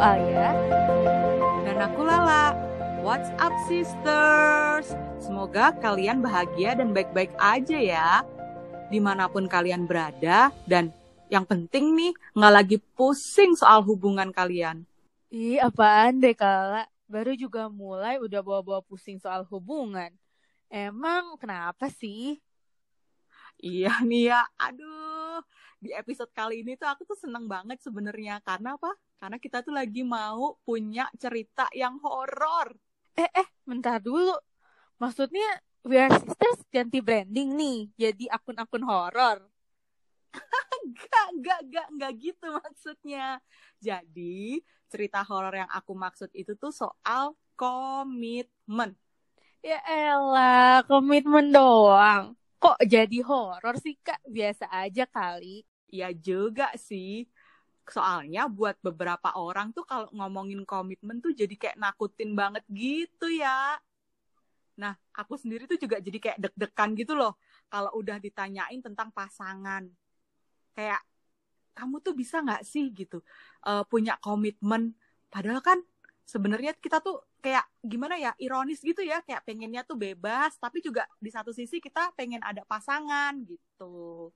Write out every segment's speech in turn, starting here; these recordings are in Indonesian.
Alia. Dan aku Lala. What's up sisters? Semoga kalian bahagia dan baik-baik aja ya. Di mana pun kalian berada dan yang penting nih nggak lagi pusing soal hubungan kalian. Ih, apaan deh Kala? Baru juga mulai udah bawa-bawa pusing soal hubungan. Emang kenapa sih? Iya nih ya, aduh. Di episode kali ini tuh aku tuh seneng banget sebenarnya. Karena apa? Karena kita tuh lagi mau punya cerita yang horor. Eh, eh, bentar dulu. Maksudnya We Are Sisters ganti branding nih, jadi akun-akun horor. Gak, gak, gak, gak gitu maksudnya. Jadi, cerita horor yang aku maksud itu tuh soal komitmen. Ya elah, komitmen doang. Kok jadi horor sih, Kak? Biasa aja kali. Ya juga sih. Soalnya buat beberapa orang tuh kalau ngomongin komitmen tuh jadi kayak nakutin banget gitu ya. Nah, aku sendiri tuh juga jadi kayak deg-degan gitu loh. Kalau udah ditanyain tentang pasangan. Kayak, kamu tuh bisa nggak sih gitu uh, punya komitmen? Padahal kan sebenarnya kita tuh kayak gimana ya ironis gitu ya kayak pengennya tuh bebas tapi juga di satu sisi kita pengen ada pasangan gitu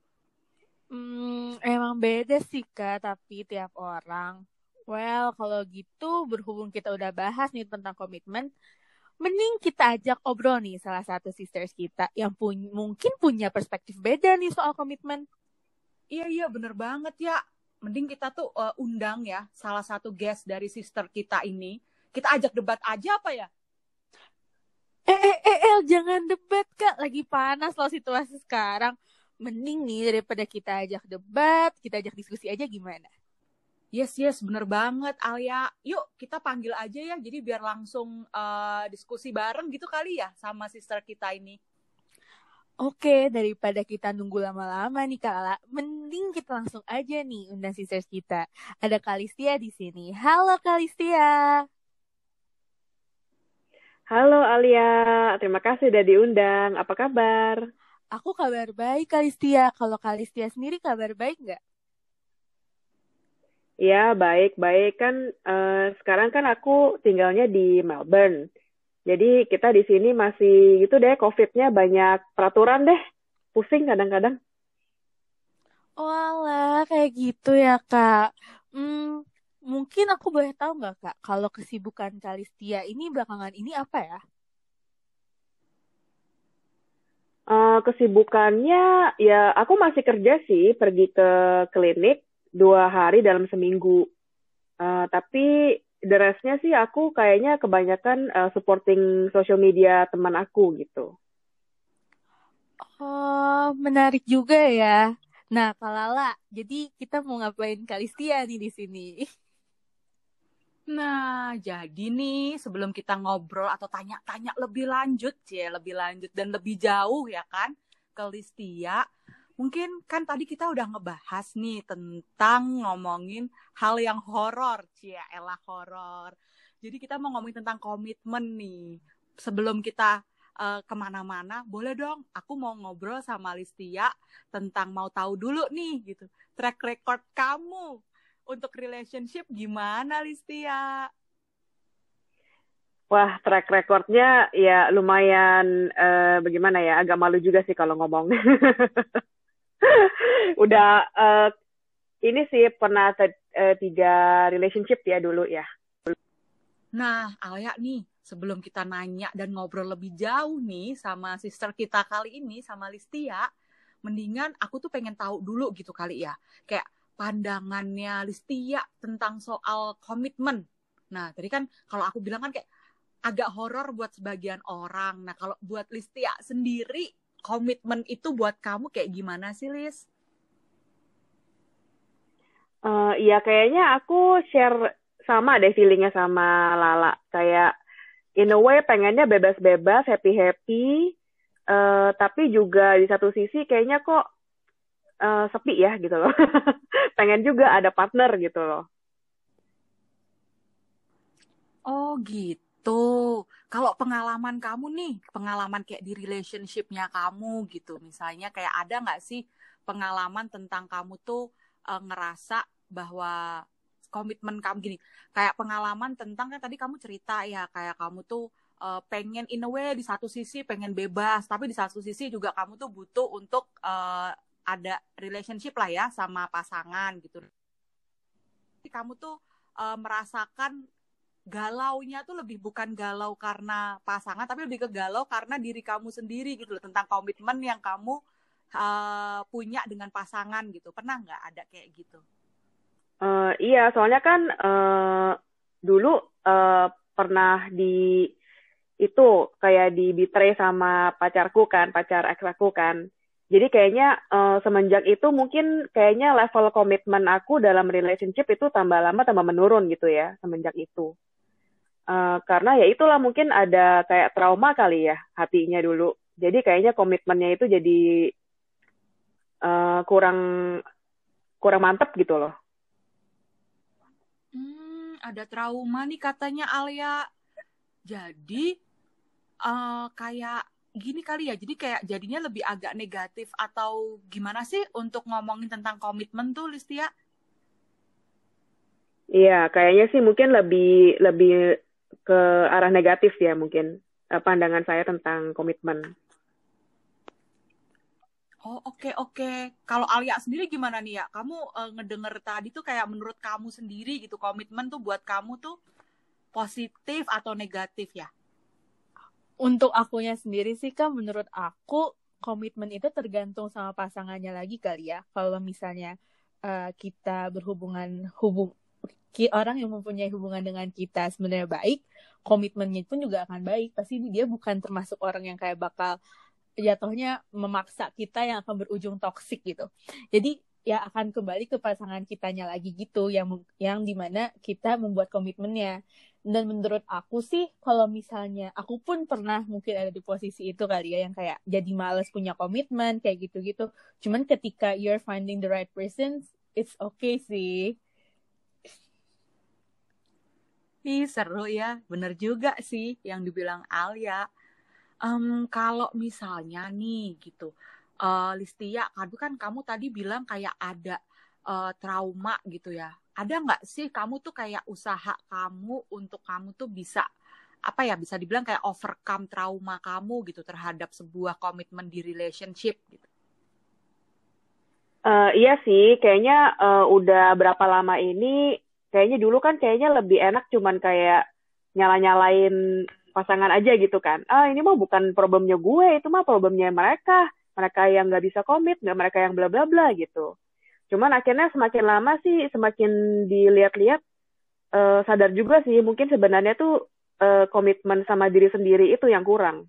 Hmm, emang beda sih kak, tapi tiap orang. Well, kalau gitu berhubung kita udah bahas nih tentang komitmen, mending kita ajak obrol nih salah satu sisters kita yang pun mungkin punya perspektif beda nih soal komitmen. iya iya bener banget ya mending kita tuh uh, undang ya salah satu guest dari sister kita ini kita ajak debat aja apa ya Eh, eh, eh, El, jangan debat kak, lagi panas loh situasi sekarang. Mending nih daripada kita ajak debat, kita ajak diskusi aja gimana? Yes, yes, bener banget, Alia. Yuk, kita panggil aja ya, jadi biar langsung uh, diskusi bareng gitu kali ya sama sister kita ini. Oke, daripada kita nunggu lama-lama nih Kak Lala, mending kita langsung aja nih undang sisters kita. Ada Kalistia di sini. Halo Kalistia. Halo Alia, terima kasih udah diundang. Apa kabar? Aku kabar baik Kalistia. Kalau Kalistia sendiri kabar baik nggak? Ya, baik-baik kan. eh, sekarang kan aku tinggalnya di Melbourne. Jadi kita di sini masih gitu deh, COVID-nya banyak peraturan deh. Pusing kadang-kadang. Walah, kayak gitu ya Kak. Hmm, mungkin aku boleh tahu nggak Kak, kalau kesibukan Kalistia ini belakangan ini apa ya? Eh, kesibukannya, ya aku masih kerja sih, pergi ke klinik dua hari dalam seminggu. Eh, tapi the rest-nya sih aku kayaknya kebanyakan eh, supporting social media teman aku gitu. Oh, menarik juga ya. Nah, Kak Lala, jadi kita mau ngapain Kalistia nih di sini? Nah, jadi nih sebelum kita ngobrol atau tanya-tanya lebih lanjut, ya lebih lanjut dan lebih jauh ya kan ke Listia, mungkin kan tadi kita udah ngebahas nih tentang ngomongin hal yang horor, cia elah horor. Jadi kita mau ngomongin tentang komitmen nih. Sebelum kita uh, ke mana-mana, boleh dong, aku mau ngobrol sama Listia tentang mau tahu dulu nih gitu, track record kamu untuk relationship gimana Listia? Wah, track recordnya ya lumayan eh, bagaimana ya, agak malu juga sih kalau ngomong. Udah eh, ini sih pernah eh, tiga relationship ya dulu ya. Nah, Alia nih, sebelum kita nanya dan ngobrol lebih jauh nih sama sister kita kali ini, sama Listia, mendingan aku tuh pengen tahu dulu gitu kali ya. Kayak pandangannya Listia tentang soal komitmen. Nah, tadi kan kalau aku bilang kan kayak agak horor buat sebagian orang. Nah, kalau buat Listia sendiri, komitmen itu buat kamu kayak gimana sih, Lis? Uh, ya kayaknya aku share sama deh feelingnya sama Lala. Kayak in a way pengennya bebas-bebas, happy-happy. Uh, tapi juga di satu sisi kayaknya kok uh, sepi ya gitu loh. Pengen juga ada partner gitu loh. Oh gitu. Kalau pengalaman kamu nih, pengalaman kayak di relationship-nya kamu gitu, misalnya kayak ada nggak sih pengalaman tentang kamu tuh uh, ngerasa bahwa komitmen kamu gini kayak pengalaman tentang kan tadi kamu cerita ya kayak kamu tuh uh, pengen in a way di satu sisi pengen bebas tapi di satu sisi juga kamu tuh butuh untuk uh, ada relationship lah ya sama pasangan gitu. Kamu tuh uh, merasakan galaunya tuh lebih bukan galau karena pasangan tapi lebih ke galau karena diri kamu sendiri gitu loh tentang komitmen yang kamu uh, punya dengan pasangan gitu. Pernah nggak ada kayak gitu? Uh, iya, soalnya kan uh, dulu uh, pernah di itu kayak di betray sama pacarku kan, pacar ex aku kan. Jadi kayaknya uh, semenjak itu mungkin kayaknya level komitmen aku dalam relationship itu tambah lama tambah menurun gitu ya semenjak itu. Uh, karena ya itulah mungkin ada kayak trauma kali ya hatinya dulu. Jadi kayaknya komitmennya itu jadi uh, kurang kurang mantep gitu loh ada trauma nih katanya Alia. Jadi uh, kayak gini kali ya. Jadi kayak jadinya lebih agak negatif atau gimana sih untuk ngomongin tentang komitmen tuh Listia? Iya, kayaknya sih mungkin lebih lebih ke arah negatif ya mungkin uh, pandangan saya tentang komitmen. Oh oke okay, oke. Okay. Kalau Alia sendiri gimana nih ya? Kamu uh, ngedenger tadi tuh kayak menurut kamu sendiri gitu komitmen tuh buat kamu tuh positif atau negatif ya? Untuk akunya sendiri sih kan menurut aku komitmen itu tergantung sama pasangannya lagi kali ya. Kalau misalnya uh, kita berhubungan hubung orang yang mempunyai hubungan dengan kita sebenarnya baik, komitmennya pun juga akan baik. Pasti dia bukan termasuk orang yang kayak bakal jatuhnya memaksa kita yang akan berujung toksik gitu. Jadi ya akan kembali ke pasangan kitanya lagi gitu yang yang di mana kita membuat komitmennya dan menurut aku sih kalau misalnya aku pun pernah mungkin ada di posisi itu kali ya yang kayak jadi males punya komitmen kayak gitu-gitu cuman ketika you're finding the right person it's okay sih Ih, seru ya. Bener juga sih yang dibilang Alia um, kalau misalnya nih gitu, uh, Listia, kan kamu tadi bilang kayak ada uh, trauma gitu ya. Ada nggak sih kamu tuh kayak usaha kamu untuk kamu tuh bisa apa ya bisa dibilang kayak overcome trauma kamu gitu terhadap sebuah komitmen di relationship gitu. Uh, iya sih, kayaknya uh, udah berapa lama ini, kayaknya dulu kan kayaknya lebih enak cuman kayak nyala-nyalain pasangan aja gitu kan. Ah ini mah bukan problemnya gue, itu mah problemnya mereka. Mereka yang nggak bisa komit, nggak mereka yang bla bla bla gitu. Cuman akhirnya semakin lama sih, semakin dilihat-lihat, uh, sadar juga sih mungkin sebenarnya tuh uh, komitmen sama diri sendiri itu yang kurang.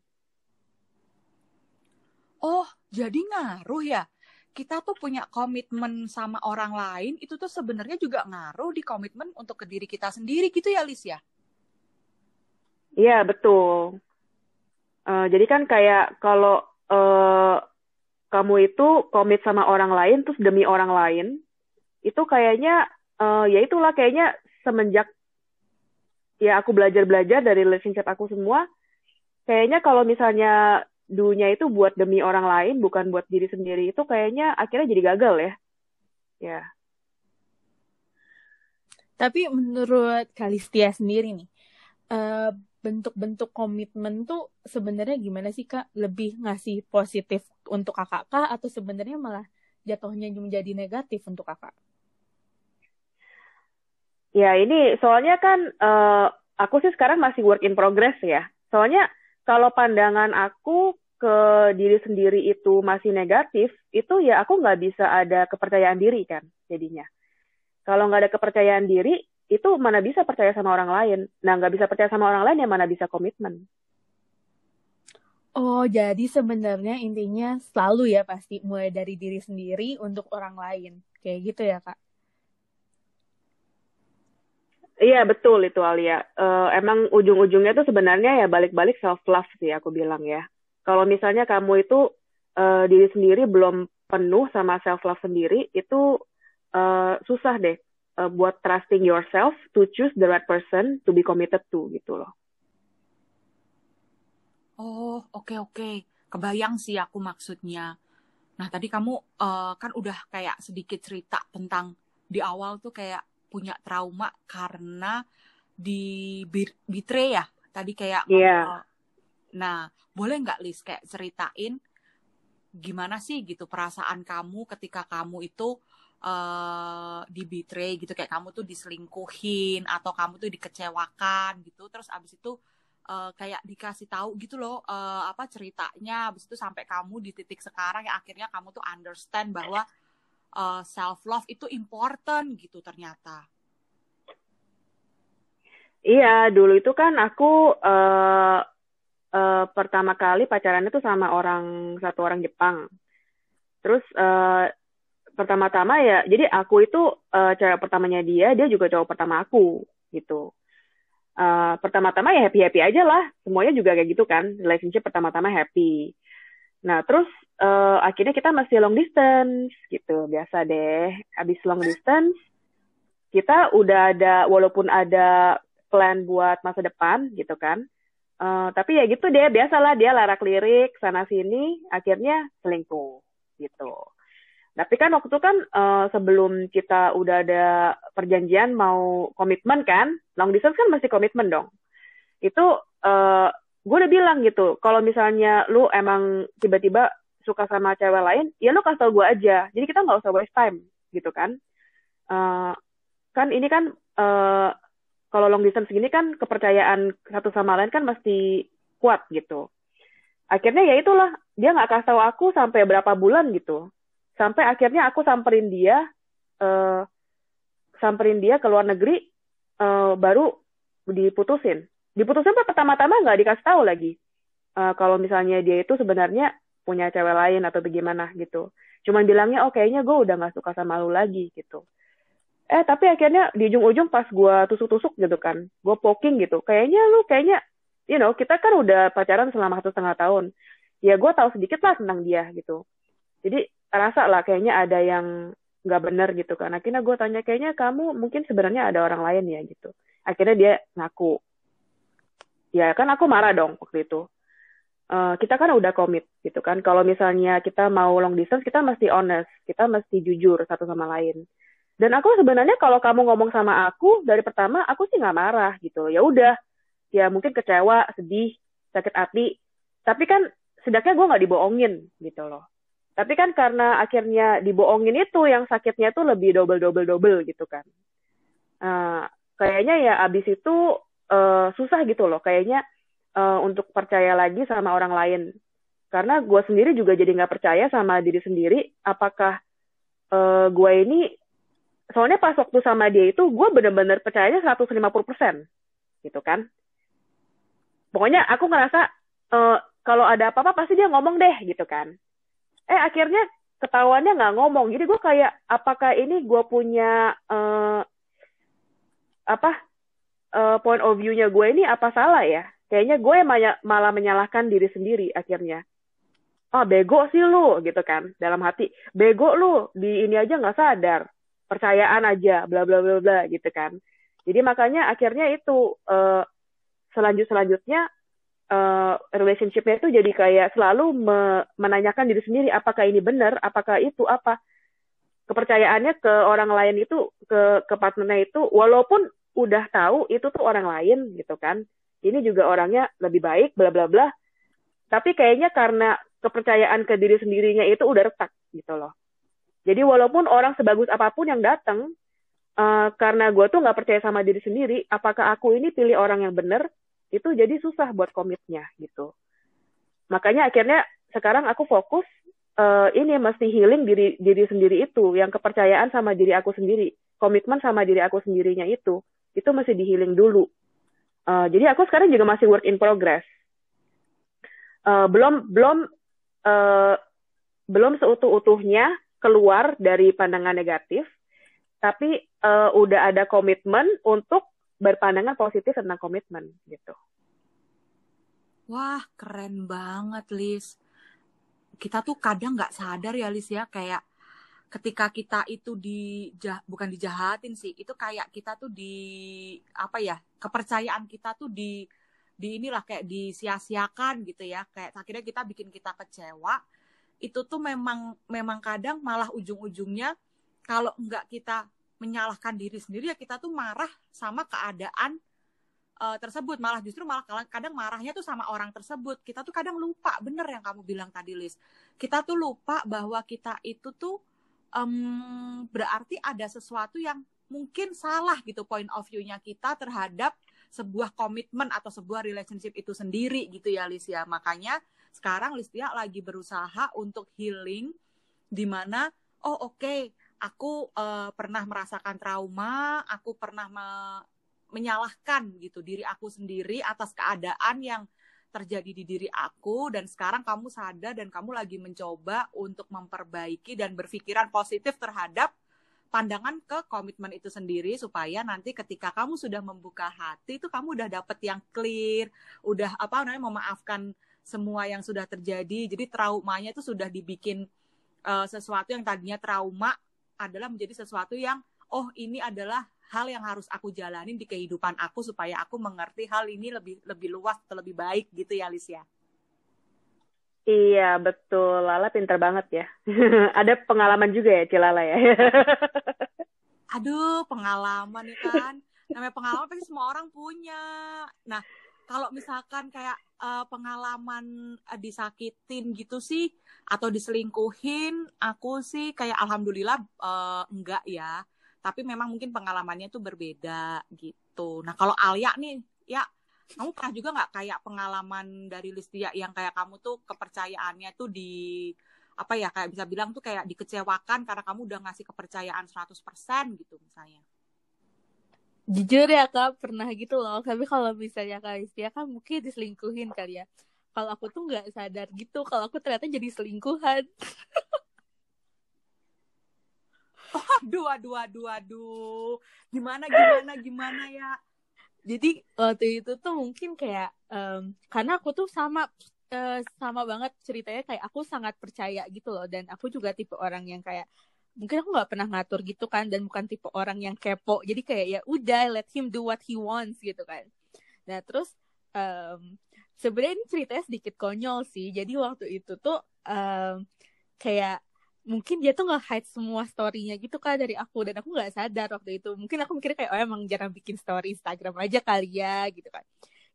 Oh, jadi ngaruh ya? Kita tuh punya komitmen sama orang lain, itu tuh sebenarnya juga ngaruh di komitmen untuk ke diri kita sendiri gitu ya, Lis ya? Iya, betul. Uh, jadi kan kayak kalau uh, kamu itu komit sama orang lain terus demi orang lain, itu kayaknya uh, ya itulah kayaknya semenjak ya aku belajar-belajar dari relationship aku semua, kayaknya kalau misalnya dunia itu buat demi orang lain bukan buat diri sendiri itu kayaknya akhirnya jadi gagal ya. Ya. Tapi menurut Kalistia sendiri nih, uh, bentuk-bentuk komitmen tuh sebenarnya gimana sih kak? Lebih ngasih positif untuk kakak kak atau sebenarnya malah jatuhnya menjadi negatif untuk kakak? Ya ini soalnya kan uh, aku sih sekarang masih work in progress ya. Soalnya kalau pandangan aku ke diri sendiri itu masih negatif, itu ya aku nggak bisa ada kepercayaan diri kan jadinya. Kalau nggak ada kepercayaan diri, itu mana bisa percaya sama orang lain. Nah, nggak bisa percaya sama orang lain ya mana bisa komitmen. Oh, jadi sebenarnya intinya selalu ya pasti mulai dari diri sendiri untuk orang lain. Kayak gitu ya, Kak? Iya, betul itu Alia. Uh, emang ujung-ujungnya tuh sebenarnya ya balik-balik self-love sih aku bilang ya. Kalau misalnya kamu itu uh, diri sendiri belum penuh sama self-love sendiri, itu uh, susah deh uh, buat trusting yourself to choose the right person to be committed to gitu loh. Oh, oke okay, oke. Okay. Kebayang sih aku maksudnya. Nah, tadi kamu uh, kan udah kayak sedikit cerita tentang di awal tuh kayak punya trauma karena di betray ya tadi kayak yeah. nah boleh nggak Lis kayak ceritain gimana sih gitu perasaan kamu ketika kamu itu uh, di betray gitu kayak kamu tuh diselingkuhin atau kamu tuh dikecewakan gitu. Terus abis itu uh, kayak dikasih tahu gitu loh uh, apa ceritanya. Abis itu sampai kamu di titik sekarang yang akhirnya kamu tuh understand bahwa uh, self love itu important gitu ternyata. Iya, dulu itu kan aku uh, uh, pertama kali pacaran itu sama orang satu orang Jepang. Terus uh, pertama-tama ya, jadi aku itu uh, cewek pertamanya dia, dia juga cowok pertama aku gitu. Uh, pertama-tama ya happy happy aja lah, semuanya juga kayak gitu kan, relationship pertama-tama happy. Nah terus uh, akhirnya kita masih long distance gitu, biasa deh. Abis long distance, kita udah ada walaupun ada plan buat masa depan gitu kan. Uh, tapi ya gitu deh, biasalah dia larak lirik sana sini, akhirnya selingkuh gitu. Tapi kan waktu itu kan uh, sebelum kita udah ada perjanjian mau komitmen kan, long distance kan masih komitmen dong. Itu uh, gue udah bilang gitu, kalau misalnya lu emang tiba-tiba suka sama cewek lain, ya lu kasih tau gue aja. Jadi kita nggak usah waste time gitu kan. Uh, kan ini kan uh, kalau long distance gini kan kepercayaan satu sama lain kan mesti kuat gitu. Akhirnya ya itulah, dia nggak kasih tahu aku sampai berapa bulan gitu. Sampai akhirnya aku samperin dia, uh, samperin dia ke luar negeri, uh, baru diputusin. Diputusin pertama-tama nggak dikasih tahu lagi. Uh, kalau misalnya dia itu sebenarnya punya cewek lain atau bagaimana gitu. Cuman bilangnya, oh kayaknya gue udah nggak suka sama lu lagi gitu eh tapi akhirnya di ujung-ujung pas gue tusuk-tusuk gitu kan gue poking gitu kayaknya lu kayaknya you know kita kan udah pacaran selama satu setengah tahun ya gue tahu sedikit lah tentang dia gitu jadi rasa lah kayaknya ada yang nggak bener gitu kan. Akhirnya gue tanya kayaknya kamu mungkin sebenarnya ada orang lain ya gitu. Akhirnya dia ngaku. Ya kan aku marah dong waktu itu. Uh, kita kan udah komit gitu kan. Kalau misalnya kita mau long distance kita mesti honest. Kita mesti jujur satu sama lain. Dan aku sebenarnya kalau kamu ngomong sama aku dari pertama aku sih nggak marah gitu ya udah. Ya mungkin kecewa sedih sakit hati. Tapi kan sedaknya gue nggak dibohongin gitu loh tapi kan karena akhirnya dibohongin itu yang sakitnya tuh lebih double double double gitu kan. Uh, kayaknya ya abis itu uh, susah gitu loh. Kayaknya uh, untuk percaya lagi sama orang lain. Karena gue sendiri juga jadi nggak percaya sama diri sendiri. Apakah uh, gue ini soalnya pas waktu sama dia itu gue bener-bener percayanya 150% gitu kan. Pokoknya aku ngerasa uh, kalau ada apa-apa pasti dia ngomong deh gitu kan eh akhirnya ketahuannya nggak ngomong. Jadi gue kayak apakah ini gue punya uh, apa uh, point of view-nya gue ini apa salah ya? Kayaknya gue malah menyalahkan diri sendiri akhirnya. Ah oh, bego sih lu gitu kan dalam hati. Bego lu di ini aja nggak sadar. Percayaan aja bla bla bla bla gitu kan. Jadi makanya akhirnya itu uh, selanjut selanjutnya uh, relationshipnya itu jadi kayak selalu me menanyakan diri sendiri apakah ini benar apakah itu apa? Kepercayaannya ke orang lain itu ke ke partnernya itu walaupun udah tahu itu tuh orang lain gitu kan. Ini juga orangnya lebih baik bla bla bla. Tapi kayaknya karena kepercayaan ke diri sendirinya itu udah retak gitu loh. Jadi walaupun orang sebagus apa pun yang datang, uh, karena gue tuh nggak percaya sama diri sendiri, apakah aku ini pilih orang yang benar, itu jadi susah buat komitnya gitu. Makanya akhirnya sekarang aku fokus uh, ini mesti healing diri diri sendiri itu, yang kepercayaan sama diri aku sendiri, komitmen sama diri aku sendirinya itu, itu mesti di healing dulu. Uh, jadi aku sekarang juga masih work in progress. Uh, belum belum uh, belum seutuh-utuhnya keluar dari pandangan negatif, tapi uh, udah ada komitmen untuk berpandangan positif tentang komitmen gitu. Wah, keren banget, Lis. Kita tuh kadang nggak sadar ya, Lis ya, kayak ketika kita itu di bukan dijahatin sih, itu kayak kita tuh di apa ya, kepercayaan kita tuh di di inilah kayak disia-siakan gitu ya, kayak akhirnya kita bikin kita kecewa, itu tuh memang memang kadang malah ujung-ujungnya kalau nggak kita menyalahkan diri sendiri ya kita tuh marah sama keadaan uh, tersebut. Malah justru malah kadang marahnya tuh sama orang tersebut. Kita tuh kadang lupa bener yang kamu bilang tadi Lis kita tuh lupa bahwa kita itu tuh um, berarti ada sesuatu yang mungkin salah gitu point of view-nya kita terhadap sebuah komitmen atau sebuah relationship itu sendiri gitu ya Lis ya. Makanya sekarang Listia lagi berusaha untuk healing di mana oh oke okay, aku uh, pernah merasakan trauma aku pernah me menyalahkan gitu diri aku sendiri atas keadaan yang terjadi di diri aku dan sekarang kamu sadar dan kamu lagi mencoba untuk memperbaiki dan berpikiran positif terhadap pandangan ke komitmen itu sendiri supaya nanti ketika kamu sudah membuka hati itu kamu udah dapet yang clear, udah apa namanya memaafkan semua yang sudah terjadi. Jadi traumanya itu sudah dibikin uh, sesuatu yang tadinya trauma adalah menjadi sesuatu yang oh ini adalah hal yang harus aku jalanin di kehidupan aku supaya aku mengerti hal ini lebih lebih luas atau lebih baik gitu ya Alicia. Iya betul, Lala pinter banget ya. Ada pengalaman juga ya Cilala ya. Aduh pengalaman ya kan. Namanya pengalaman pasti semua orang punya. Nah kalau misalkan kayak uh, pengalaman uh, disakitin gitu sih atau diselingkuhin, aku sih kayak alhamdulillah uh, enggak ya tapi memang mungkin pengalamannya tuh berbeda gitu. Nah kalau Alia nih, ya kamu pernah juga nggak kayak pengalaman dari Listia yang kayak kamu tuh kepercayaannya tuh di apa ya kayak bisa bilang tuh kayak dikecewakan karena kamu udah ngasih kepercayaan 100% gitu misalnya. Jujur ya kak pernah gitu loh. Tapi kalau misalnya kak Listia kan mungkin diselingkuhin kali ya. Kalau aku tuh nggak sadar gitu kalau aku ternyata jadi selingkuhan. aduh aduh aduh aduh gimana gimana gimana ya jadi waktu itu tuh mungkin kayak um, karena aku tuh sama uh, sama banget ceritanya kayak aku sangat percaya gitu loh dan aku juga tipe orang yang kayak mungkin aku nggak pernah ngatur gitu kan dan bukan tipe orang yang kepo. Jadi kayak ya udah let him do what he wants gitu kan. Nah terus um, sebenarnya ini ceritanya sedikit konyol sih. Jadi waktu itu tuh um, kayak mungkin dia tuh nggak hide semua storynya gitu kan dari aku dan aku nggak sadar waktu itu. Mungkin aku mikir kayak oh emang jarang bikin story Instagram aja kali ya gitu kan.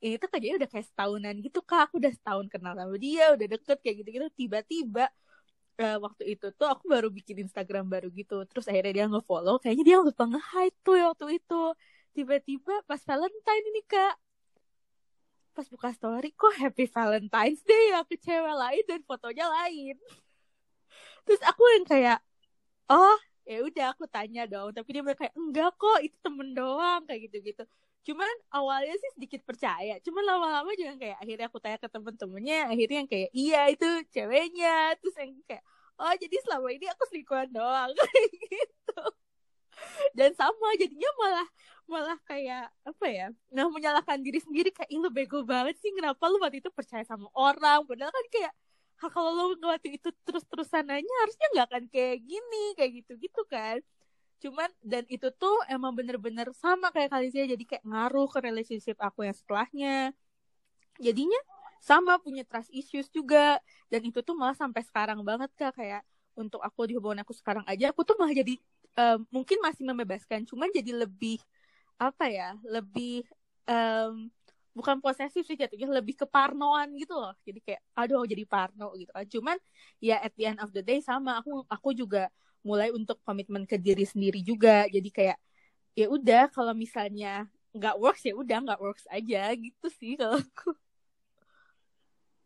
Ini tuh kayaknya udah kayak setahunan gitu kak. Aku udah setahun kenal sama dia udah deket kayak gitu gitu tiba-tiba uh, waktu itu tuh aku baru bikin Instagram baru gitu. Terus akhirnya dia nge-follow kayaknya dia lupa nge-hide tuh ya waktu itu. Tiba-tiba pas Valentine ini kak. Pas buka story kok Happy Valentine's Day ya ke cewek lain dan fotonya lain. Terus aku yang kayak oh ya udah aku tanya dong. Tapi dia bilang kayak enggak kok itu temen doang kayak gitu gitu cuman awalnya sih sedikit percaya. Cuman lama-lama juga kayak akhirnya aku tanya ke temen-temennya akhirnya yang kayak iya itu ceweknya. Terus yang kayak oh jadi selama ini aku selingkuhan doang. Kayak gitu. Dan sama jadinya malah malah kayak apa ya nah menyalahkan diri sendiri. Kayak lu bego banget sih kenapa lu waktu itu percaya sama orang? Padahal kan kayak kalau lo waktu itu terus-terusan nanya harusnya nggak akan kayak gini. Kayak gitu-gitu kan cuman dan itu tuh emang bener-bener sama kayak kali sih jadi kayak ngaruh ke relationship aku yang setelahnya. Jadinya sama punya trust issues juga. Dan itu tuh malah sampai sekarang banget kak. Kayak untuk aku di hubungan aku sekarang aja aku tuh malah jadi um, mungkin masih membebaskan. Cuman jadi lebih apa ya lebih um, bukan posesif sih jatuhnya lebih ke parnoan gitu loh. Jadi kayak aduh jadi parno gitu kan. Cuman ya at the end of the day sama. Aku aku juga mulai untuk komitmen ke diri sendiri juga. Jadi kayak ya udah kalau misalnya nggak works ya udah nggak works aja gitu sih kalau aku.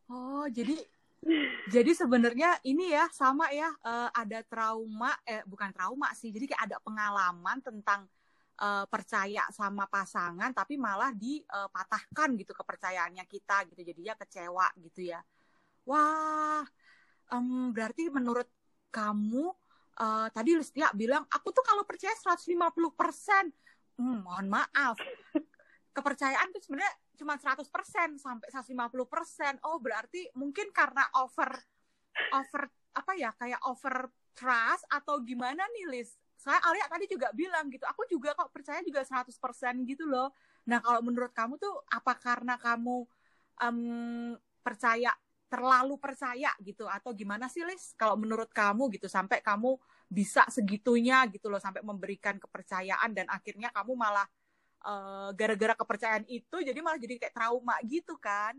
Oh jadi jadi sebenarnya ini ya sama ya uh, ada trauma eh bukan trauma sih jadi kayak ada pengalaman tentang uh, percaya sama pasangan tapi malah dipatahkan uh, gitu kepercayaannya kita gitu jadinya kecewa gitu ya. Wah um, berarti menurut kamu uh, tadi Listia bilang aku tuh kalau percaya 150% hmm, mohon maaf kepercayaan tuh sebenarnya cuma 100% sampai 150%. Oh, berarti mungkin karena over over apa ya kayak over trust atau gimana nih Lis? saya Alia tadi juga bilang gitu aku juga kok percaya juga 100% gitu loh nah kalau menurut kamu tuh apa karena kamu um, percaya terlalu percaya gitu atau gimana sih Lis kalau menurut kamu gitu sampai kamu bisa segitunya gitu loh sampai memberikan kepercayaan dan akhirnya kamu malah uh, gara-gara kepercayaan itu jadi malah jadi kayak trauma gitu kan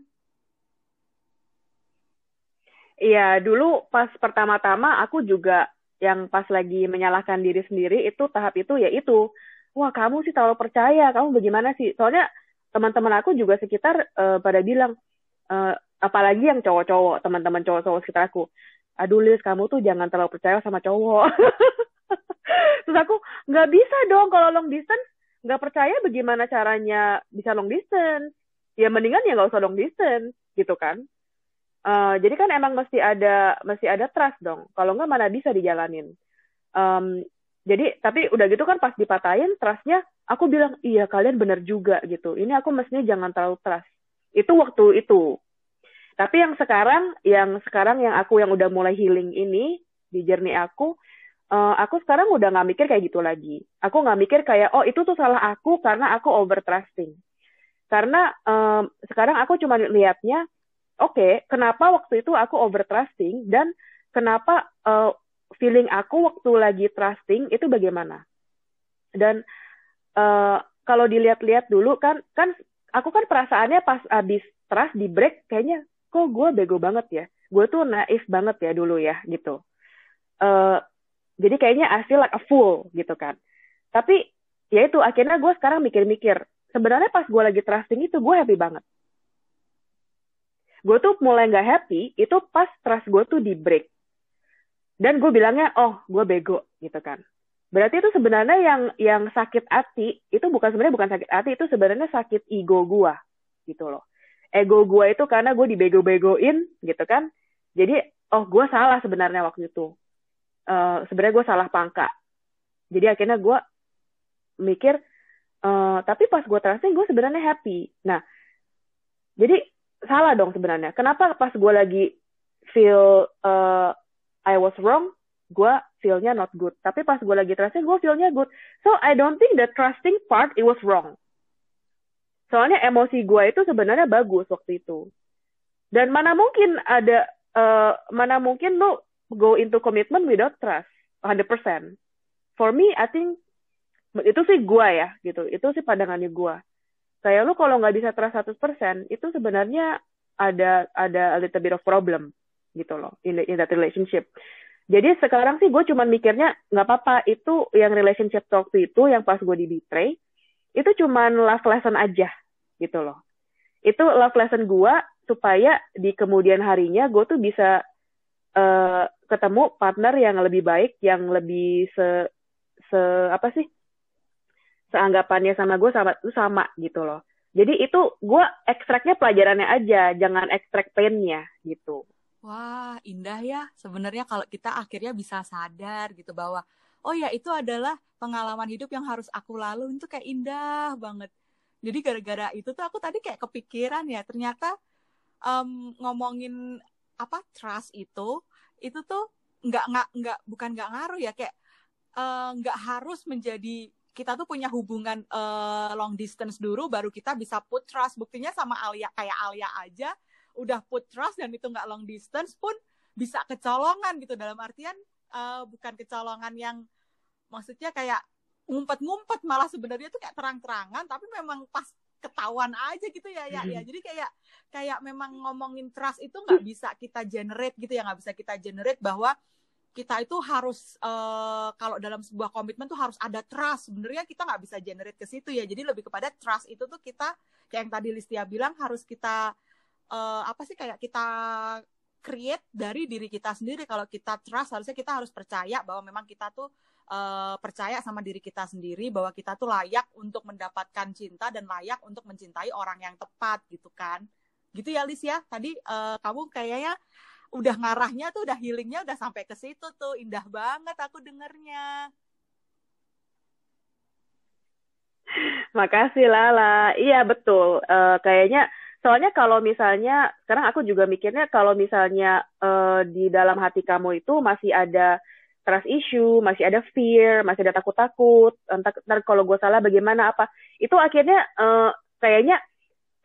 Iya, dulu pas pertama-tama aku juga yang pas lagi menyalahkan diri sendiri itu tahap itu ya itu. Wah, kamu sih terlalu percaya, kamu bagaimana sih? Soalnya teman-teman aku juga sekitar uh, pada bilang, uh, apalagi yang cowok-cowok teman-teman cowok-cowok sekitar aku. Aduh Liz kamu tuh jangan terlalu percaya sama cowok. Terus aku nggak bisa dong kalau long distance. Nggak percaya bagaimana caranya bisa long distance? Ya mendingan ya nggak usah long distance gitu kan. Uh, jadi kan emang mesti ada mesti ada trust dong. Kalau nggak mana bisa dijalanin. Um, jadi tapi udah gitu kan pas dipatahin trustnya aku bilang iya kalian bener juga gitu. Ini aku mestinya jangan terlalu trust. Itu waktu itu tapi yang sekarang, yang sekarang yang aku yang udah mulai healing ini di journey aku, uh, aku sekarang udah nggak mikir kayak gitu lagi. Aku nggak mikir kayak oh itu tuh salah aku karena aku over trusting. Karena um, sekarang aku cuma lihatnya, oke, okay, kenapa waktu itu aku over trusting dan kenapa uh, feeling aku waktu lagi trusting itu bagaimana? Dan uh, kalau dilihat-lihat dulu kan, kan aku kan perasaannya pas abis trust di break kayaknya kok gue bego banget ya? Gue tuh naif banget ya dulu ya gitu. Uh, jadi kayaknya I feel like a fool gitu kan. Tapi ya itu akhirnya gue sekarang mikir-mikir sebenarnya pas gue lagi trusting itu gue happy banget. Gue tuh mulai nggak happy itu pas trust gue tuh di break. Dan gue bilangnya oh gue bego gitu kan. Berarti itu sebenarnya yang yang sakit hati itu bukan sebenarnya bukan sakit hati itu sebenarnya sakit ego gue gitu loh ego gue itu karena gue dibego-begoin gitu kan. Jadi oh gue salah sebenarnya waktu itu. Uh, sebenarnya gue salah pangka. Jadi akhirnya gue mikir uh, tapi pas gue trusting gue sebenarnya happy. Nah jadi salah dong sebenarnya. Kenapa pas gue lagi feel uh, I was wrong gue feelnya not good. Tapi pas gue lagi trusting gue feelnya good. So I don't think the trusting part it was wrong Soalnya emosi gue itu sebenarnya bagus waktu itu. Dan mana mungkin ada, uh, mana mungkin lo go into commitment without trust, 100%. For me, I think, itu sih gue ya, gitu. Itu sih pandangannya gue. Kayak lo kalau nggak bisa trust 100%, itu sebenarnya ada ada a little bit of problem, gitu loh, in, the, in that relationship. Jadi sekarang sih gue cuma mikirnya, nggak apa-apa, itu yang relationship talk itu, yang pas gue di betray, itu cuman love lesson aja gitu loh. Itu love lesson gue supaya di kemudian harinya gue tuh bisa uh, ketemu partner yang lebih baik yang lebih se se apa sih? Seanggapannya sama gue sama tuh sama gitu loh. Jadi itu gue ekstraknya pelajarannya aja jangan ekstrak painnya gitu. Wah indah ya. Sebenarnya kalau kita akhirnya bisa sadar gitu bahwa oh ya itu adalah pengalaman hidup yang harus aku lalui. Itu kayak indah banget. Jadi gara-gara itu tuh aku tadi kayak kepikiran ya ternyata um, ngomongin apa trust itu itu tuh nggak nggak nggak bukan nggak ngaruh ya kayak eh, nggak uh, harus menjadi kita tuh punya hubungan uh, long distance dulu baru kita bisa put trust. Buktinya sama Alia kayak Alia aja udah put trust dan itu nggak long distance pun bisa kecolongan gitu. Dalam artian uh, bukan kecolongan yang maksudnya kayak ngumpet-ngumpet malah sebenarnya tuh kayak terang-terangan tapi memang pas ketahuan aja gitu ya ya ya. Jadi kayak kayak memang ngomongin trust itu nggak bisa kita generate gitu ya nggak bisa kita generate bahwa kita itu harus uh, kalau dalam sebuah komitmen tuh harus ada trust. Sebenarnya kita nggak bisa generate ke situ ya. Jadi lebih kepada trust itu tuh kita kayak yang tadi Listia bilang harus kita uh, apa sih kayak kita create dari diri kita sendiri. Kalau kita trust harusnya kita harus percaya bahwa memang kita tuh uh, percaya sama diri kita sendiri bahwa kita tuh layak untuk mendapatkan cinta dan layak untuk mencintai orang yang tepat gitu kan gitu ya Lis ya tadi uh, kamu kayaknya udah ngarahnya tuh udah healingnya udah sampai ke situ tuh indah banget aku dengernya Makasih Lala. Iya betul. Uh, kayaknya soalnya kalau misalnya sekarang aku juga mikirnya kalau misalnya uh, di dalam hati kamu itu masih ada trust issue, masih ada fear, masih ada takut-takut, entar, entar kalau gue salah bagaimana apa, itu akhirnya uh, kayaknya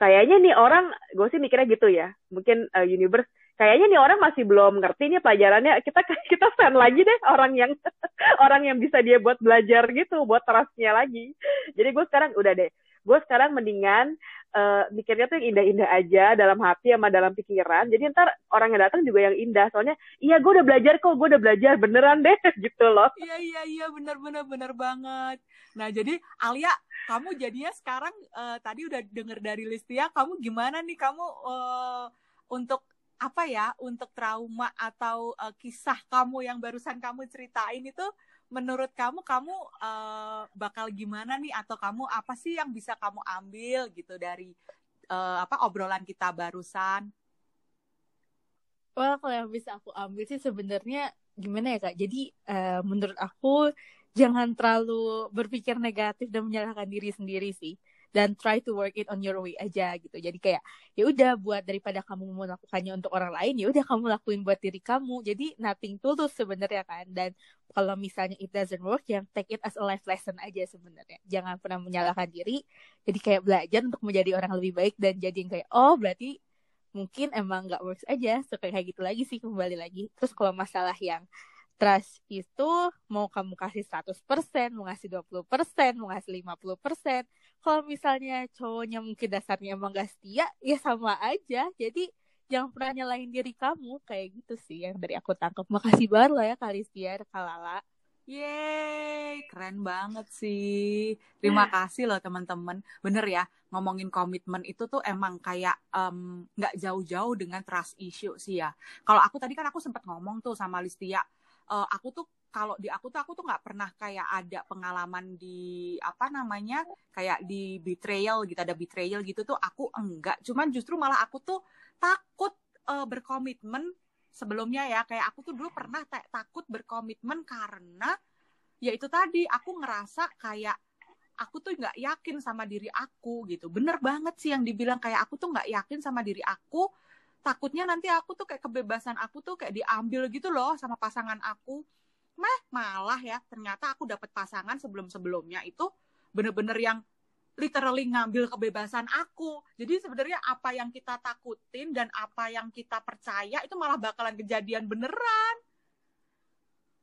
kayaknya nih orang gue sih mikirnya gitu ya. Mungkin uh, universe kayaknya nih orang masih belum ngerti nih pelajarannya. Kita kita send lagi deh orang yang orang yang bisa dia buat belajar gitu buat trustnya lagi. Jadi gue sekarang udah deh. Gue sekarang mendingan uh, mikirnya tuh yang indah-indah aja dalam hati sama dalam pikiran. Jadi ntar orang yang datang juga yang indah. Soalnya iya gue udah belajar kok gue udah belajar beneran deh gitu loh. Iya iya iya bener bener bener banget. Nah jadi Alia kamu jadinya sekarang uh, tadi udah denger dari Listia kamu gimana nih? Kamu uh, untuk apa ya? Untuk trauma atau uh, kisah kamu yang barusan kamu ceritain itu menurut kamu kamu uh, bakal gimana nih atau kamu apa sih yang bisa kamu ambil gitu dari uh, apa obrolan kita barusan? Well, kalau yang bisa aku ambil sih sebenarnya gimana ya kak? Jadi uh, menurut aku jangan terlalu berpikir negatif dan menyalahkan diri sendiri sih dan try to work it on your way aja gitu. Jadi kayak ya udah buat daripada kamu melakukannya untuk orang lain ya udah kamu lakuin buat diri kamu. Jadi nothing tulus sebenarnya kan. Dan kalau misalnya it doesn't work ya take it as a life lesson aja sebenarnya. Jangan pernah menyalahkan diri. Jadi kayak belajar untuk menjadi orang lebih baik dan jadi yang kayak oh berarti mungkin emang nggak works aja. So kayak gitu lagi sih kembali lagi. Terus kalau masalah yang trust itu mau kamu kasih 100%, mau ngasih 20%, mau ngasih 50%. Kalau misalnya cowoknya mungkin dasarnya emang gak setia, ya sama aja. Jadi jangan pernah nyalahin diri kamu. Kayak gitu sih yang dari aku tangkap. Makasih banget loh ya Kalistia, Kalala. Yeay, keren banget sih. Terima kasih loh teman-teman. Bener ya, ngomongin komitmen itu tuh emang kayak nggak um, jauh-jauh dengan trust issue sih ya. Kalau aku tadi kan aku sempat ngomong tuh sama Listia, uh, aku tuh kalau di aku tuh aku tuh nggak pernah kayak ada pengalaman di apa namanya kayak di betrayal gitu ada betrayal gitu tuh aku enggak. Cuman justru malah aku tuh takut uh, berkomitmen sebelumnya ya. Kayak aku tuh dulu pernah takut berkomitmen karena ya itu tadi aku ngerasa kayak aku tuh nggak yakin sama diri aku gitu. Bener banget sih yang dibilang kayak aku tuh nggak yakin sama diri aku. Takutnya nanti aku tuh kayak kebebasan aku tuh kayak diambil gitu loh sama pasangan aku meh malah ya ternyata aku dapat pasangan sebelum sebelumnya itu bener-bener yang literally ngambil kebebasan aku jadi sebenarnya apa yang kita takutin dan apa yang kita percaya itu malah bakalan kejadian beneran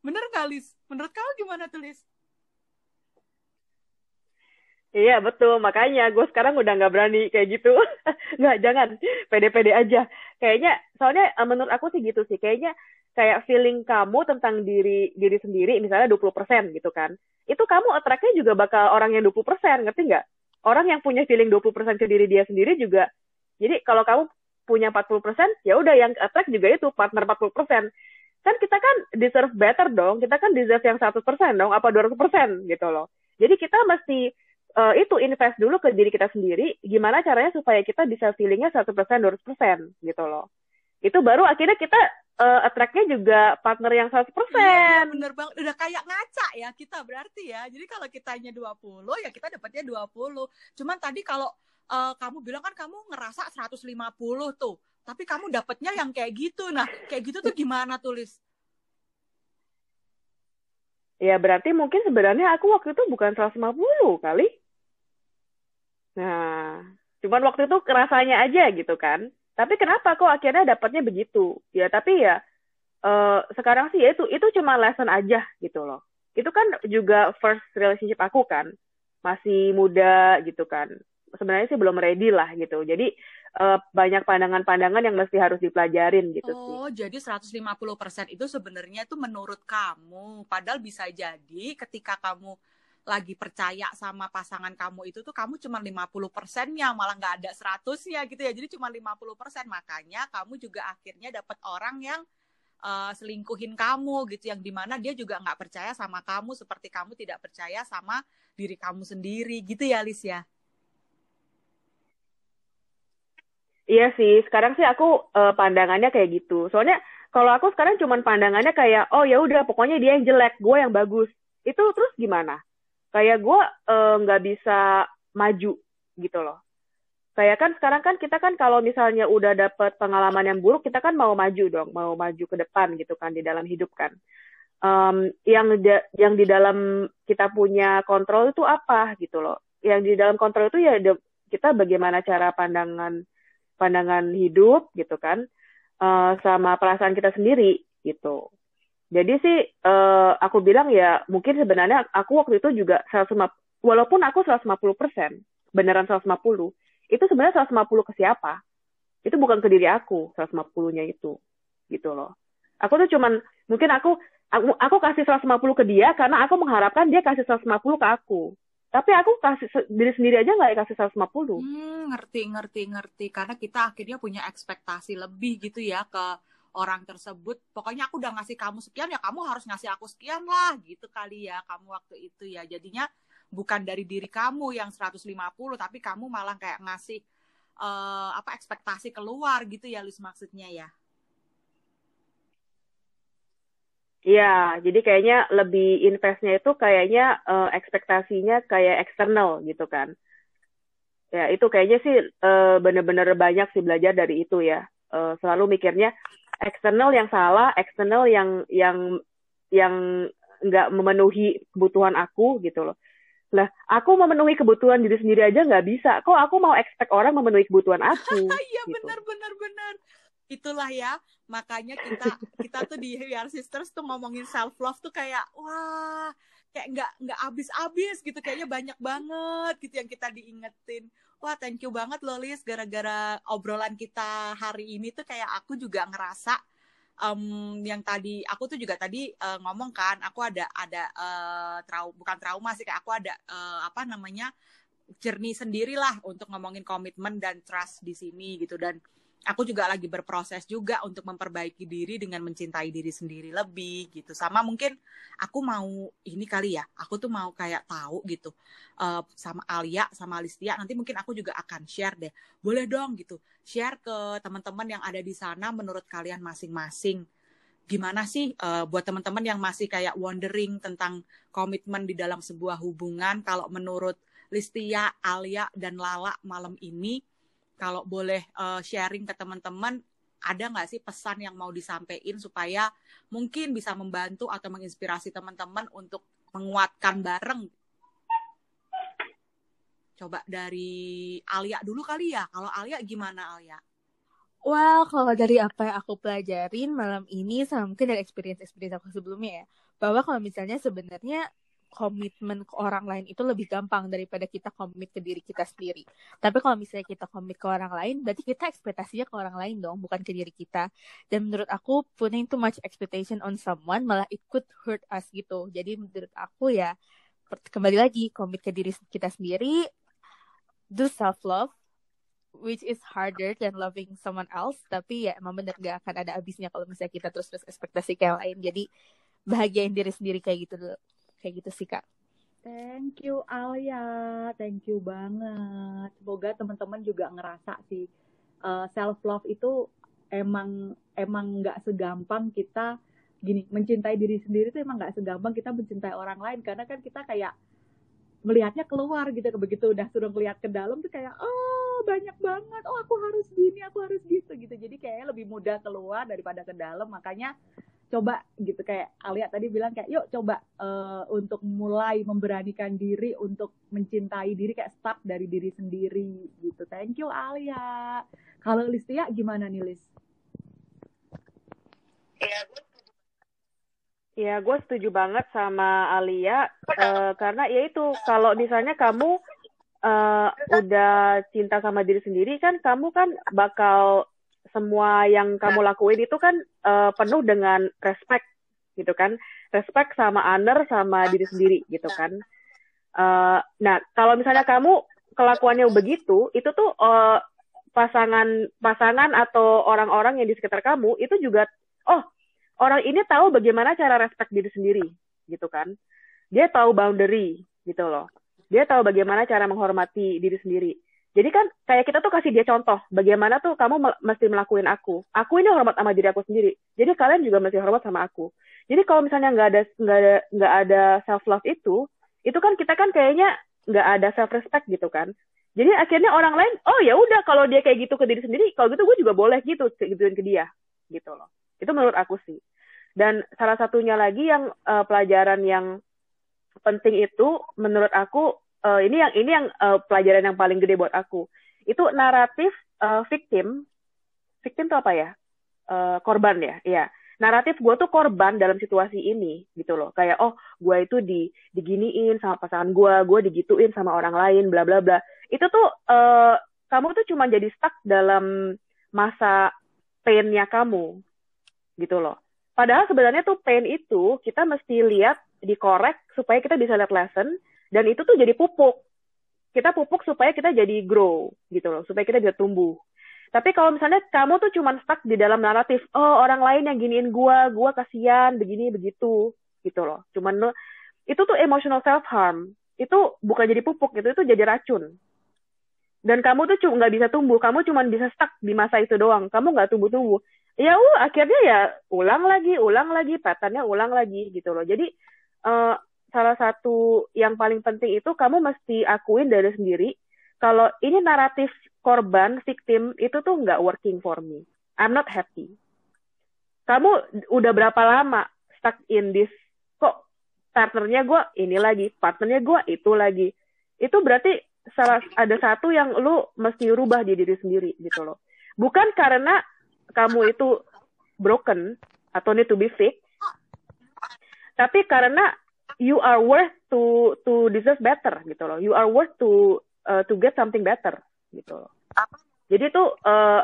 bener gak Lis? menurut kamu gimana tuh Lis? Iya betul, makanya gue sekarang udah nggak berani kayak gitu. nggak, jangan, pede-pede aja. Kayaknya, soalnya eh, menurut aku sih gitu sih, kayaknya kayak feeling kamu tentang diri diri sendiri, misalnya 20% gitu kan. Itu kamu attract-nya juga bakal orang yang 20%, ngerti nggak? Orang yang punya feeling 20% ke diri dia sendiri juga. Jadi kalau kamu punya 40%, ya udah yang attract juga itu partner 40%. Kan kita kan deserve better dong, kita kan deserve yang 100% dong, apa 200% gitu loh. Jadi kita mesti uh, itu invest dulu ke diri kita sendiri gimana caranya supaya kita bisa feelingnya satu persen dua persen gitu loh itu baru akhirnya kita uh, attract-nya juga partner yang satu persen. Iya, iya, bener banget. Udah kayak ngaca ya kita berarti ya. Jadi kalau kitanya 20 ya kita dapatnya 20. Cuman tadi kalau uh, kamu bilang kan kamu ngerasa 150 tuh. Tapi kamu dapatnya yang kayak gitu. Nah, kayak gitu tuh gimana tulis? Ya berarti mungkin sebenarnya aku waktu itu bukan 150 kali. Nah, cuman waktu itu kerasanya aja gitu kan. Tapi kenapa kok akhirnya dapatnya begitu? Ya tapi ya uh, sekarang sih ya itu itu cuma lesson aja gitu loh. Itu kan juga first relationship aku kan. Masih muda gitu kan. Sebenarnya sih belum ready lah gitu. Jadi uh, banyak pandangan-pandangan yang mesti harus dipelajarin gitu oh, sih. Oh, jadi 150% itu sebenarnya itu menurut kamu. Padahal bisa jadi ketika kamu lagi percaya sama pasangan kamu itu tuh kamu cuma 50 persennya malah nggak ada 100 ya gitu ya jadi cuma 50 persen makanya kamu juga akhirnya dapat orang yang uh, selingkuhin kamu gitu yang di mana dia juga nggak percaya sama kamu seperti kamu tidak percaya sama diri kamu sendiri gitu ya Lis ya Iya sih, sekarang sih aku uh, pandangannya kayak gitu. Soalnya kalau aku sekarang cuma pandangannya kayak, oh ya udah pokoknya dia yang jelek, gue yang bagus. Itu terus gimana? Kayak gue eh, nggak uh, bisa maju gitu loh. Kayak kan sekarang kan kita kan kalau misalnya udah dapet pengalaman yang buruk kita kan mau maju dong mau maju ke depan gitu kan di dalam hidup kan. Um, yang da yang di dalam kita punya kontrol itu apa gitu loh. Yang di dalam kontrol itu ya kita bagaimana cara pandangan pandangan hidup gitu kan uh, sama perasaan kita sendiri gitu jadi sih uh, aku bilang ya mungkin sebenarnya aku waktu itu juga 150 walaupun aku 150 persen beneran 150 itu sebenarnya 150 ke siapa? Itu bukan ke diri aku 150-nya itu gitu loh. Aku tuh cuman mungkin aku aku, aku kasih 150 ke dia karena aku mengharapkan dia kasih 150 ke aku. Tapi aku kasih diri sendiri aja nggak kasih 150 hmm, ngerti ngerti ngerti. Karena kita akhirnya punya ekspektasi lebih gitu ya ke orang tersebut pokoknya aku udah ngasih kamu sekian ya kamu harus ngasih aku sekian lah gitu kali ya kamu waktu itu ya jadinya bukan dari diri kamu yang 150 tapi kamu malah kayak ngasih uh, apa ekspektasi keluar gitu ya Lis maksudnya ya Iya, jadi kayaknya lebih investnya itu kayaknya uh, ekspektasinya kayak eksternal gitu kan. Ya itu kayaknya sih uh, bener-bener banyak sih belajar dari itu ya. Uh, selalu mikirnya eksternal yang salah, eksternal yang yang yang nggak memenuhi kebutuhan aku gitu loh. Lah, aku memenuhi kebutuhan diri sendiri aja nggak bisa. Kok aku mau expect orang memenuhi kebutuhan aku? Iya gitu. benar benar benar itulah ya makanya kita kita tuh di We Are Sisters tuh ngomongin self love tuh kayak wah kayak nggak nggak abis-abis gitu kayaknya banyak banget gitu yang kita diingetin wah thank you banget loh Liz gara-gara obrolan kita hari ini tuh kayak aku juga ngerasa um, yang tadi aku tuh juga tadi uh, ngomong kan aku ada ada uh, trau bukan trauma sih kayak aku ada uh, apa namanya jernih sendirilah untuk ngomongin komitmen dan trust di sini gitu. Dan aku juga lagi berproses juga untuk memperbaiki diri dengan mencintai diri sendiri lebih gitu. Sama mungkin aku mau ini kali ya aku tuh mau kayak tahu gitu uh, sama Alia sama Alistia nanti mungkin aku juga akan share deh. Boleh dong gitu share ke teman-teman yang ada di sana menurut kalian masing-masing. Gimana sih uh, buat teman-teman yang masih kayak wondering tentang komitmen di dalam sebuah hubungan kalau menurut Listia, Alia dan Lala malam ini kalau boleh uh, sharing ke teman-teman ada nggak sih pesan yang mau disampaikan supaya mungkin bisa membantu atau menginspirasi teman-teman untuk menguatkan bareng? Coba dari Alia dulu kali ya. Kalau Alia gimana Alia? Well, kalau dari apa yang aku pelajarin malam ini sama mungkin dari experience-experience aku sebelumnya ya, bahwa kalau misalnya sebenarnya komitmen ke orang lain itu lebih gampang daripada kita komit ke diri kita sendiri. Tapi kalau misalnya kita komit ke orang lain, berarti kita ekspektasinya ke orang lain dong, bukan ke diri kita. Dan menurut aku, putting too much expectation on someone malah it could hurt us gitu. Jadi menurut aku ya, kembali lagi, komit ke diri kita sendiri, do self-love, which is harder than loving someone else. Tapi ya emang bener gak akan ada habisnya kalau misalnya kita terus-terus ekspektasi ke yang lain. Jadi bahagiain diri sendiri kayak gitu dulu kayak gitu sih kak. Thank you Alia, thank you banget. Semoga teman-teman juga ngerasa sih uh, eh, self love itu emang emang nggak segampang kita gini mencintai diri sendiri tuh emang nggak segampang kita mencintai orang lain. Karena kan kita kayak melihatnya keluar gitu begitu udah suruh melihat ke dalam tuh kayak oh banyak banget. Oh aku harus gini aku harus gitu gitu. Jadi kayaknya lebih mudah keluar daripada ke dalam. Makanya coba gitu kayak Alia tadi bilang kayak yuk coba uh, untuk mulai memberanikan diri untuk mencintai diri kayak start dari diri sendiri gitu. Thank you Alia. Kalau Listia gimana nih Lis? Ya, gue setuju banget sama Alia uh, karena ya itu kalau misalnya kamu uh, udah cinta sama diri sendiri kan kamu kan bakal semua yang kamu lakuin itu kan uh, penuh dengan respect gitu kan. Respect sama honor sama diri sendiri gitu kan. Uh, nah kalau misalnya kamu kelakuannya begitu itu tuh uh, pasangan pasangan atau orang-orang yang di sekitar kamu itu juga oh orang ini tahu bagaimana cara respect diri sendiri gitu kan. Dia tahu boundary gitu loh. Dia tahu bagaimana cara menghormati diri sendiri jadi kan kayak kita tuh kasih dia contoh bagaimana tuh kamu mesti melakuin aku. Aku ini hormat sama diri aku sendiri. Jadi kalian juga mesti hormat sama aku. Jadi kalau misalnya nggak ada nggak ada nggak ada self love itu, itu kan kita kan kayaknya nggak ada self respect gitu kan. Jadi akhirnya orang lain, oh ya udah kalau dia kayak gitu ke diri sendiri, kalau gitu gue juga boleh gitu gituin ke dia gitu loh. Itu menurut aku sih. Dan salah satunya lagi yang uh, pelajaran yang penting itu menurut aku uh, ini yang ini yang uh, pelajaran yang paling gede buat aku. Itu naratif uh, victim. Victim itu apa ya? Uh, korban ya, iya. Naratif gue tuh korban dalam situasi ini gitu loh. Kayak oh gue itu di diginiin sama pasangan gue, gue digituin sama orang lain, bla bla bla. Itu tuh uh, kamu tuh cuma jadi stuck dalam masa painnya kamu gitu loh. Padahal sebenarnya tuh pain itu kita mesti lihat dikorek supaya kita bisa lihat lesson dan itu tuh jadi pupuk. Kita pupuk supaya kita jadi grow gitu loh. Supaya kita bisa tumbuh. Tapi kalau misalnya kamu tuh cuma stuck di dalam naratif oh orang lain yang giniin gua gua kasihan begini begitu gitu loh. Cuman itu tuh emotional self harm itu bukan jadi pupuk itu itu jadi racun. Dan kamu tuh cuma nggak bisa tumbuh. Kamu cuma bisa stuck di masa itu doang. Kamu nggak tumbuh tumbuh ya uh akhirnya ya ulang lagi ulang lagi patternnya ulang lagi gitu loh. Jadi uh, salah satu yang paling penting itu kamu mesti akuin dari sendiri kalau ini naratif korban victim itu tuh nggak working for me. I'm not happy. Kamu udah berapa lama stuck in this kok partnernya gue ini lagi, partnernya gue itu lagi. Itu berarti salah ada satu yang lu mesti rubah di diri sendiri gitu loh. Bukan karena kamu itu broken atau need to be fixed, tapi karena you are worth to to deserve better gitu loh. You are worth to uh, to get something better gitu loh. Jadi tuh uh,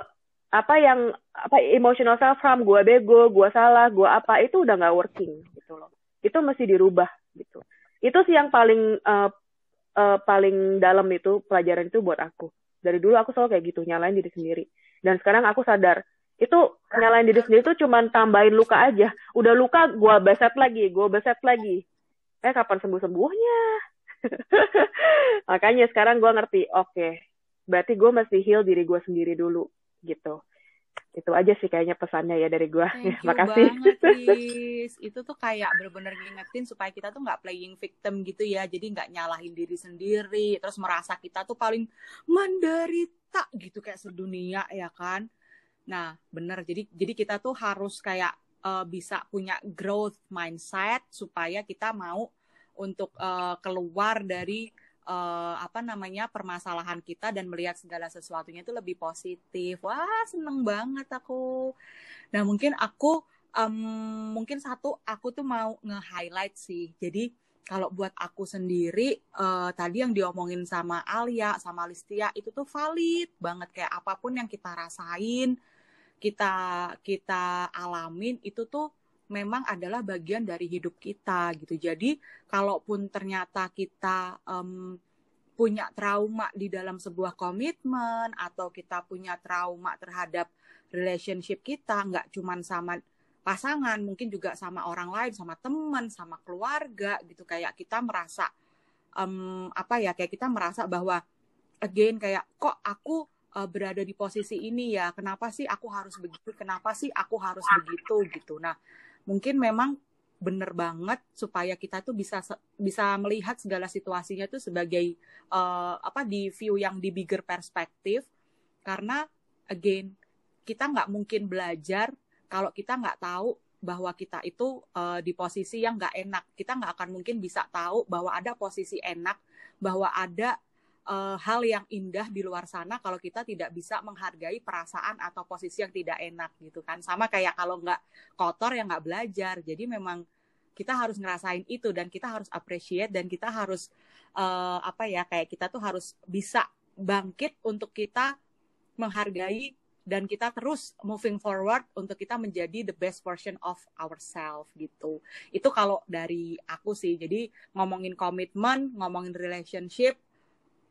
apa yang apa emotional self harm gue bego, gue salah, gue apa itu udah nggak working gitu loh. Itu mesti dirubah gitu. Itu sih yang paling uh, uh, paling dalam itu pelajaran itu buat aku. Dari dulu aku selalu kayak gitu nyalain diri sendiri. Dan sekarang aku sadar itu nyalain diri sendiri itu cuma tambahin luka aja. Udah luka, gue beset lagi, gue beset lagi eh kapan sembuh sembuhnya makanya sekarang gue ngerti oke. Okay, berarti gue mesti heal diri gue sendiri dulu gitu. Itu aja sih kayaknya pesannya ya dari gue Thank makasih. banget, itu tuh kayak bener-bener ngingetin supaya kita tuh nggak playing victim gitu ya. Jadi nggak nyalahin diri sendiri. Terus merasa kita tuh paling menderita gitu kayak sedunia ya kan? Nah bener. Jadi jadi kita tuh harus kayak uh, bisa punya growth mindset supaya kita mau untuk uh, keluar dari uh, apa namanya permasalahan kita dan melihat segala sesuatunya itu lebih positif. Wah, seneng banget aku. Nah, mungkin aku um, mungkin satu aku tuh mau nge-highlight sih. Jadi kalau buat aku sendiri uh, tadi yang diomongin sama Alia sama Listia itu tuh valid banget kayak apa pun yang kita rasain kita kita alamin itu tuh memang adalah bagian dari hidup kita gitu. Jadi kalaupun ternyata kita um, punya trauma di dalam sebuah komitmen atau kita punya trauma terhadap relationship kita, nggak cuma sama pasangan, mungkin juga sama orang lain, sama teman, sama keluarga gitu. Kayak kita merasa um, apa ya? Kayak kita merasa bahwa again kayak kok aku uh, berada di posisi ini ya kenapa sih aku harus begitu kenapa sih aku harus begitu gitu. Nah mungkin memang bener banget supaya kita tuh bisa bisa melihat segala situasinya tuh sebagai uh, apa di view yang di bigger perspektif. Karena again kita nggak mungkin belajar kalau kita nggak tahu bahwa kita itu uh, di posisi yang nggak enak. Kita nggak akan mungkin bisa tahu bahwa ada posisi enak bahwa ada uh, hal yang indah di luar sana kalau kita tidak bisa menghargai perasaan atau posisi yang tidak enak gitu kan sama kayak kalau nggak kotor ya nggak belajar jadi memang kita harus ngerasain itu dan kita harus appreciate dan kita harus uh, apa ya kayak kita tuh harus bisa bangkit untuk kita menghargai dan kita terus moving forward untuk kita menjadi the best version of ourselves gitu. Itu kalau dari aku sih. Jadi ngomongin komitmen, ngomongin relationship,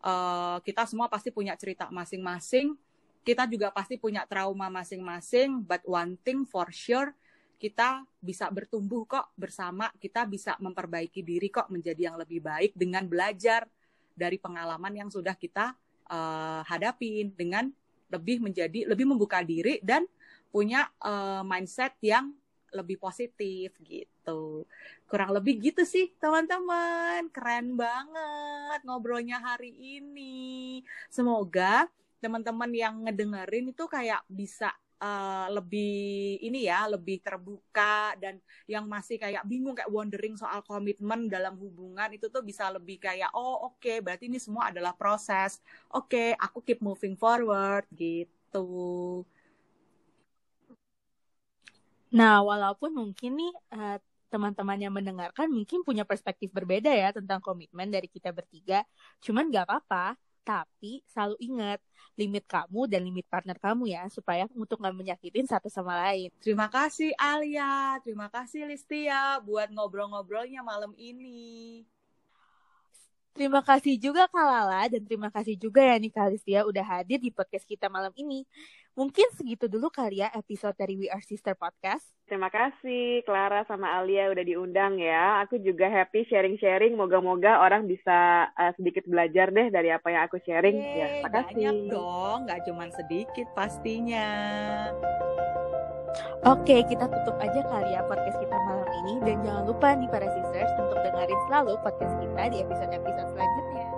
uh, kita semua pasti punya cerita masing-masing. Kita juga pasti punya trauma masing-masing, but one thing for sure, kita bisa bertumbuh kok bersama, kita bisa memperbaiki diri kok menjadi yang lebih baik dengan belajar dari pengalaman yang sudah kita uh, hadapin dengan lebih menjadi lebih membuka diri dan punya uh, mindset yang lebih positif gitu. Kurang lebih gitu sih teman-teman. Keren banget ngobrolnya hari ini. Semoga teman-teman yang ngedengerin itu kayak bisa uh, lebih ini ya, lebih terbuka dan yang masih kayak bingung kayak wondering soal komitmen dalam hubungan itu tuh bisa lebih kayak oh oke okay, berarti ini semua adalah proses. Oke, okay, aku keep moving forward gitu. Nah, walaupun mungkin nih uh, teman-teman yang mendengarkan mungkin punya perspektif berbeda ya tentang komitmen dari kita bertiga. Cuman gak apa-apa, tapi selalu ingat limit kamu dan limit partner kamu ya supaya untuk nggak menyakitin satu sama lain. Terima kasih Alia, terima kasih Listia buat ngobrol-ngobrolnya malam ini. Terima kasih juga Kak Lala dan terima kasih juga ya nih Kak Listia udah hadir di podcast kita malam ini. Mungkin segitu dulu kali ya episode dari We Are Sister Podcast. Terima kasih Clara sama Alia udah diundang ya. Aku juga happy sharing-sharing. Moga-moga orang bisa uh, sedikit belajar deh dari apa yang aku sharing. Yeay, ya, terima kasih. Banyak dong, nggak cuma sedikit pastinya. Oke, kita tutup aja kali ya podcast kita malam ini. Dan jangan lupa nih para sisters untuk dengerin selalu podcast kita di episode-episode selanjutnya